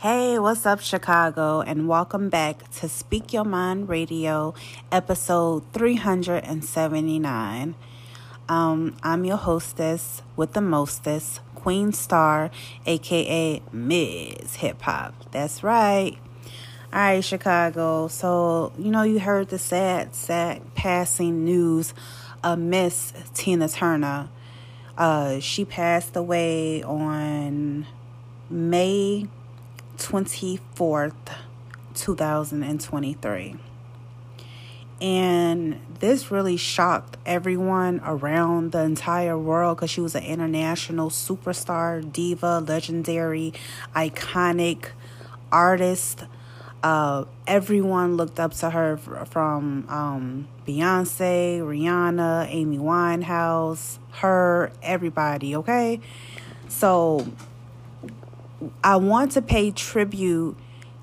Hey, what's up, Chicago? And welcome back to Speak Your Mind Radio, episode 379. Um, I'm your hostess with the mostest, Queen Star, aka Ms. Hip Hop. That's right. All right, Chicago. So, you know, you heard the sad, sad passing news of Miss Tina Turner. Uh, she passed away on May 24th, 2023. And this really shocked everyone around the entire world because she was an international superstar, diva, legendary, iconic artist. Uh, everyone looked up to her from um, Beyonce, Rihanna, Amy Winehouse, her, everybody, okay? So I want to pay tribute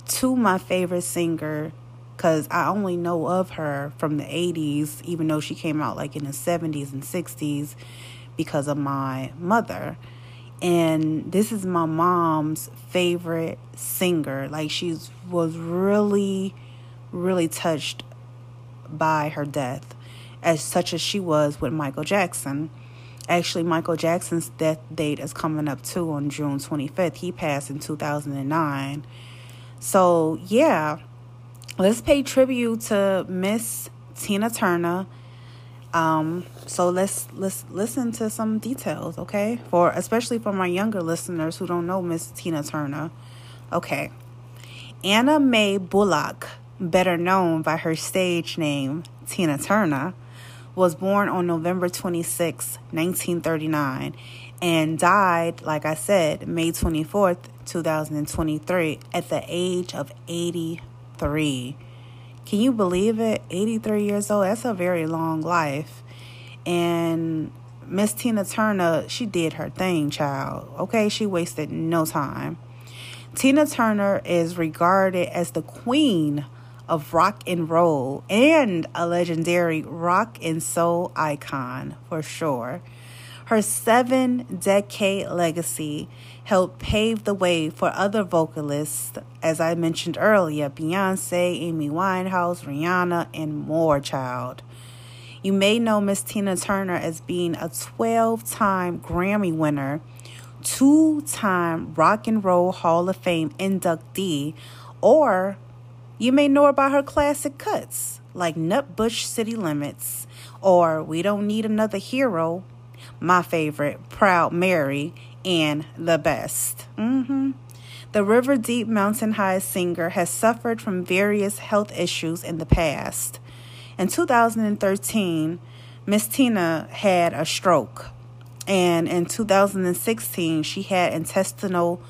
to my favorite singer because I only know of her from the 80s, even though she came out like in the 70s and 60s because of my mother. And this is my mom's favorite singer. Like, she was really, really touched by her death, as such as she was with Michael Jackson. Actually, Michael Jackson's death date is coming up too on June 25th. He passed in 2009. So, yeah, let's pay tribute to Miss Tina Turner. Um, so let's let's listen to some details, okay? For especially for my younger listeners who don't know Miss Tina Turner. Okay. Anna Mae Bullock, better known by her stage name Tina Turner, was born on November 26, 1939, and died, like I said, May 24th, 2023, at the age of 83. Can you believe it? 83 years old. That's a very long life. And Miss Tina Turner, she did her thing, child. Okay, she wasted no time. Tina Turner is regarded as the queen of rock and roll and a legendary rock and soul icon for sure. Her seven decade legacy helped pave the way for other vocalists, as I mentioned earlier Beyonce, Amy Winehouse, Rihanna, and more, child. You may know Miss Tina Turner as being a 12 time Grammy winner, two time Rock and Roll Hall of Fame inductee, or you may know her by her classic cuts like Nutbush City Limits or We Don't Need Another Hero, my favorite, Proud Mary, and The Best. Mm-hmm. The River Deep Mountain High singer has suffered from various health issues in the past. In 2013, Miss Tina had a stroke, and in 2016, she had intestinal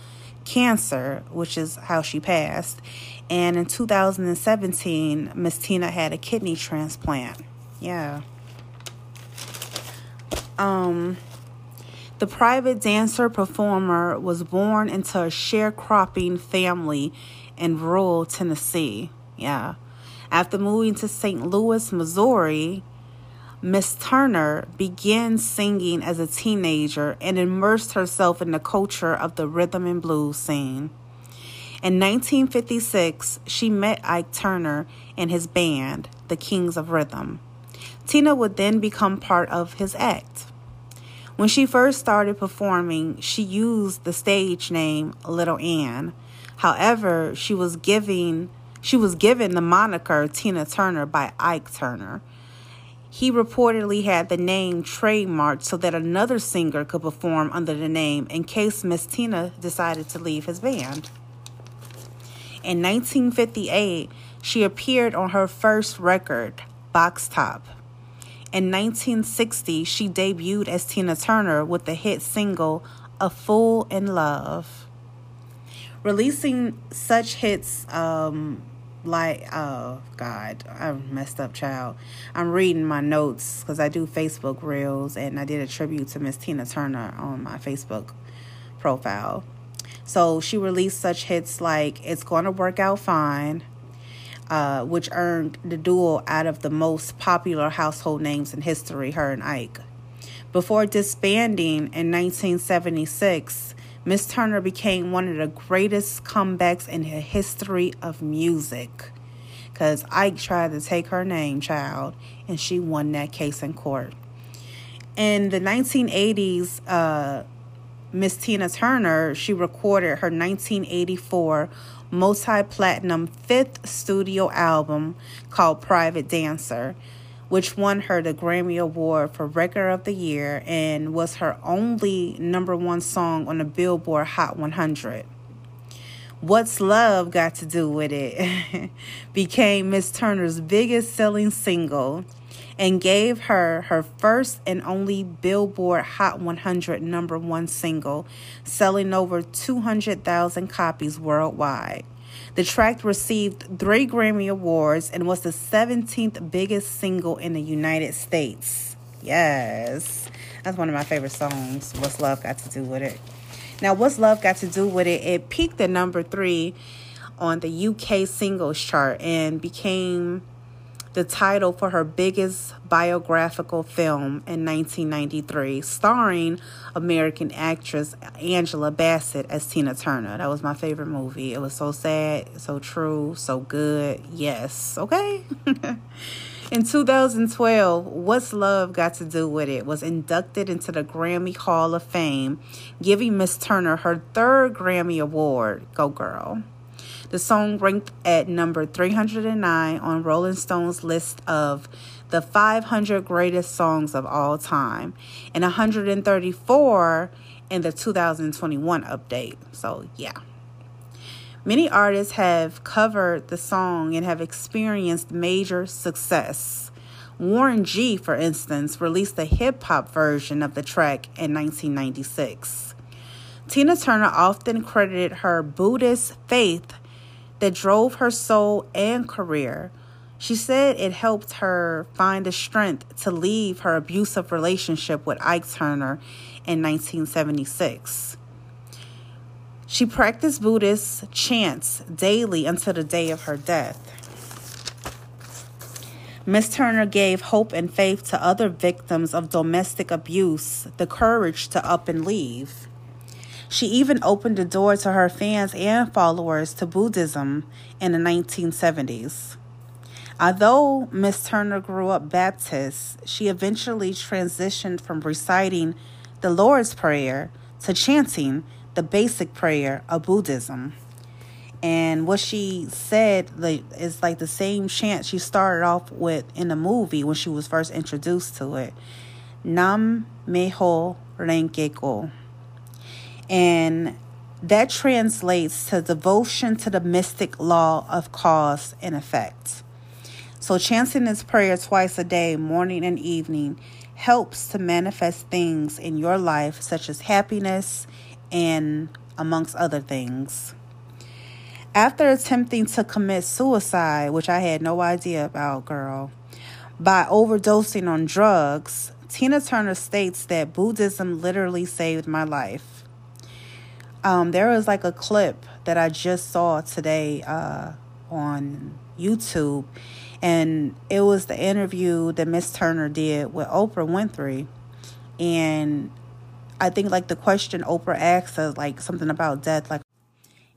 cancer, which is how she passed. And in 2017, Miss Tina had a kidney transplant. Yeah. Um, the private dancer performer was born into a sharecropping family in rural Tennessee. Yeah. After moving to St. Louis, Missouri, Miss Turner began singing as a teenager and immersed herself in the culture of the rhythm and blues scene. In 1956, she met Ike Turner and his band, the Kings of Rhythm. Tina would then become part of his act. When she first started performing, she used the stage name Little Ann. However, she was giving she was given the moniker Tina Turner by Ike Turner. He reportedly had the name trademarked so that another singer could perform under the name in case Miss Tina decided to leave his band. In 1958, she appeared on her first record, Box Top. In 1960, she debuted as Tina Turner with the hit single A Fool in Love. Releasing such hits um, like oh god i'm messed up child i'm reading my notes because i do facebook reels and i did a tribute to miss tina turner on my facebook profile so she released such hits like it's gonna work out fine uh, which earned the duo out of the most popular household names in history her and ike before disbanding in 1976 Miss Turner became one of the greatest comebacks in the history of music. Because Ike tried to take her name, child, and she won that case in court. In the 1980s, uh, Miss Tina Turner, she recorded her 1984 multi platinum fifth studio album called Private Dancer which won her the Grammy Award for Record of the Year and was her only number one song on the Billboard Hot 100. What's Love Got to Do with It became Miss Turner's biggest selling single and gave her her first and only Billboard Hot 100 number one single, selling over 200,000 copies worldwide. The track received three Grammy Awards and was the 17th biggest single in the United States. Yes, that's one of my favorite songs. What's Love Got to Do with It? Now, What's Love Got to Do with It? It peaked at number three on the UK singles chart and became the title for her biggest biographical film in 1993, starring American actress Angela Bassett as Tina Turner. That was my favorite movie. It was so sad, so true, so good. Yes, okay? In 2012, What's Love Got to Do with It was inducted into the Grammy Hall of Fame, giving Miss Turner her third Grammy Award. Go, girl. The song ranked at number 309 on Rolling Stone's list of the 500 greatest songs of all time and 134 in the 2021 update. So, yeah. Many artists have covered the song and have experienced major success. Warren G, for instance, released a hip hop version of the track in 1996. Tina Turner often credited her Buddhist faith that drove her soul and career. She said it helped her find the strength to leave her abusive relationship with Ike Turner in 1976. She practiced Buddhist chants daily until the day of her death. Miss Turner gave hope and faith to other victims of domestic abuse the courage to up and leave. She even opened the door to her fans and followers to Buddhism in the 1970s. Although Miss Turner grew up Baptist, she eventually transitioned from reciting the Lord's Prayer to chanting the basic prayer of Buddhism. And what she said is like the same chant she started off with in the movie when she was first introduced to it. Nam Myoho Renge Kyo. And that translates to devotion to the mystic law of cause and effect. So, chanting this prayer twice a day, morning and evening, helps to manifest things in your life, such as happiness and amongst other things. After attempting to commit suicide, which I had no idea about, girl, by overdosing on drugs, Tina Turner states that Buddhism literally saved my life. Um, there was like a clip that I just saw today uh, on YouTube, and it was the interview that Miss Turner did with Oprah Winfrey, and I think like the question Oprah asked her like something about death, like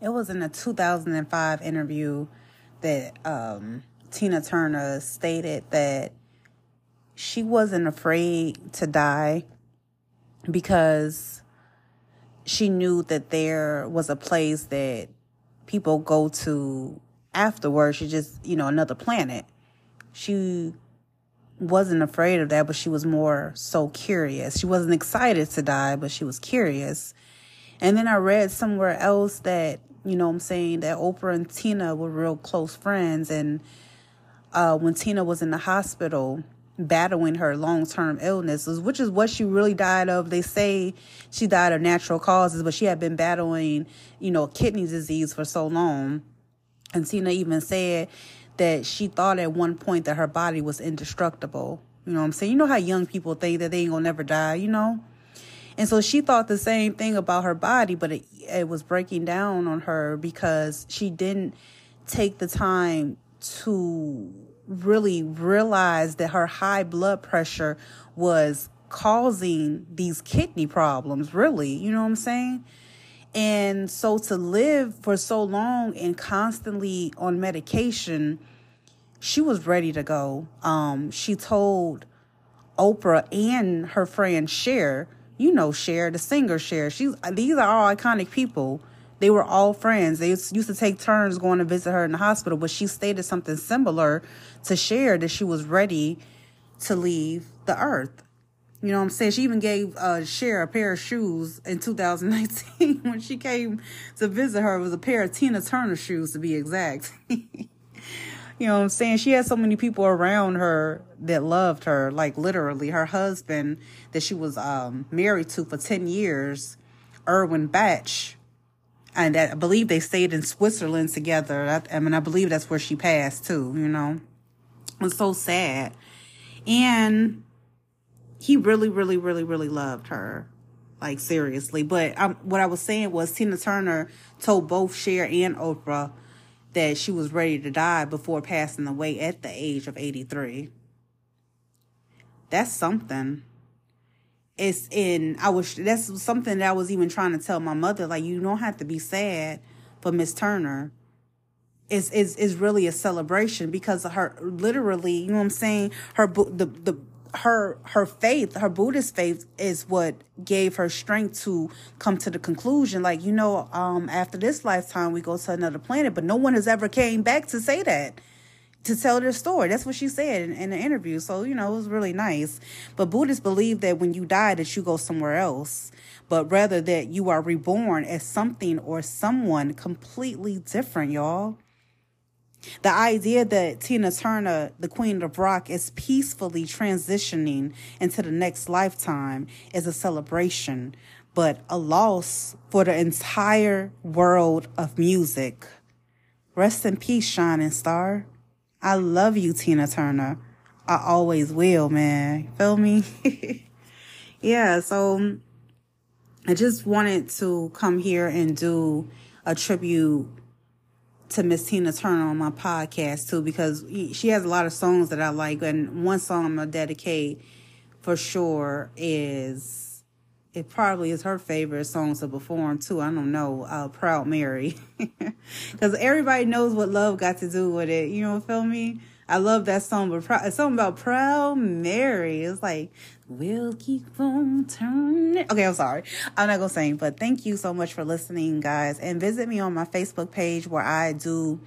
it was in a 2005 interview that um, Tina Turner stated that she wasn't afraid to die because she knew that there was a place that people go to afterwards. She just, you know, another planet. She wasn't afraid of that, but she was more so curious. She wasn't excited to die, but she was curious. And then I read somewhere else that, you know I'm saying, that Oprah and Tina were real close friends. And uh, when Tina was in the hospital battling her long term illnesses, which is what she really died of, they say she died of natural causes, but she had been battling, you know, kidney disease for so long. And Tina even said that she thought at one point that her body was indestructible. You know what I'm saying? You know how young people think that they ain't gonna never die, you know? And so she thought the same thing about her body, but it, it was breaking down on her because she didn't take the time to really realized that her high blood pressure was causing these kidney problems, really. You know what I'm saying? And so to live for so long and constantly on medication, she was ready to go. Um, she told Oprah and her friend Cher, you know Cher, the singer Cher. She's these are all iconic people. They were all friends. They used to take turns going to visit her in the hospital, but she stated something similar to Cher that she was ready to leave the earth. You know what I'm saying? She even gave uh, Cher a pair of shoes in 2019 when she came to visit her. It was a pair of Tina Turner shoes to be exact. you know what I'm saying? She had so many people around her that loved her, like literally her husband that she was um, married to for 10 years, Erwin Bach. And I believe they stayed in Switzerland together. I, I mean, I believe that's where she passed too, you know? It's so sad. And he really, really, really, really loved her. Like seriously. But um, what I was saying was Tina Turner told both Cher and Oprah that she was ready to die before passing away at the age of 83. That's something. It's in, I was, that's something that I was even trying to tell my mother. Like, you don't have to be sad for Miss Turner. Is is is really a celebration because her literally, you know what I'm saying? Her the the her her faith her buddhist faith is what gave her strength to come to the conclusion like you know um after this lifetime we go to another planet but no one has ever came back to say that to tell their story. That's what she said in, in the interview. So you know it was really nice. But buddhists believe that when you die that you go somewhere else. But rather that you are reborn as something or someone completely different y'all. The idea that Tina Turner, the Queen of Rock, is peacefully transitioning into the next lifetime is a celebration, but a loss for the entire world of music. Rest in peace, shining star. I love you, Tina Turner. I always will, man. Feel me? yeah, so um, I just wanted to come here and do a tribute to Miss Tina Turner on my podcast too because she has a lot of songs that I like, and one song I'm gonna dedicate for sure is it probably is her favorite song to perform too. I don't know, uh, "Proud Mary," because everybody knows what love got to do with it. You know, feel me? I love that song, but it's something about Proud Mary. It's like, we'll keep on turning. Okay, I'm sorry. I'm not to sing, but thank you so much for listening, guys. And visit me on my Facebook page where I do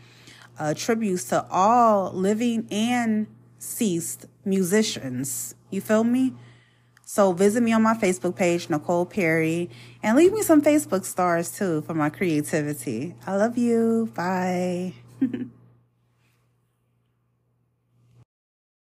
uh, tributes to all living and ceased musicians. You feel me? So visit me on my Facebook page, Nicole Perry, and leave me some Facebook stars too for my creativity. I love you. Bye.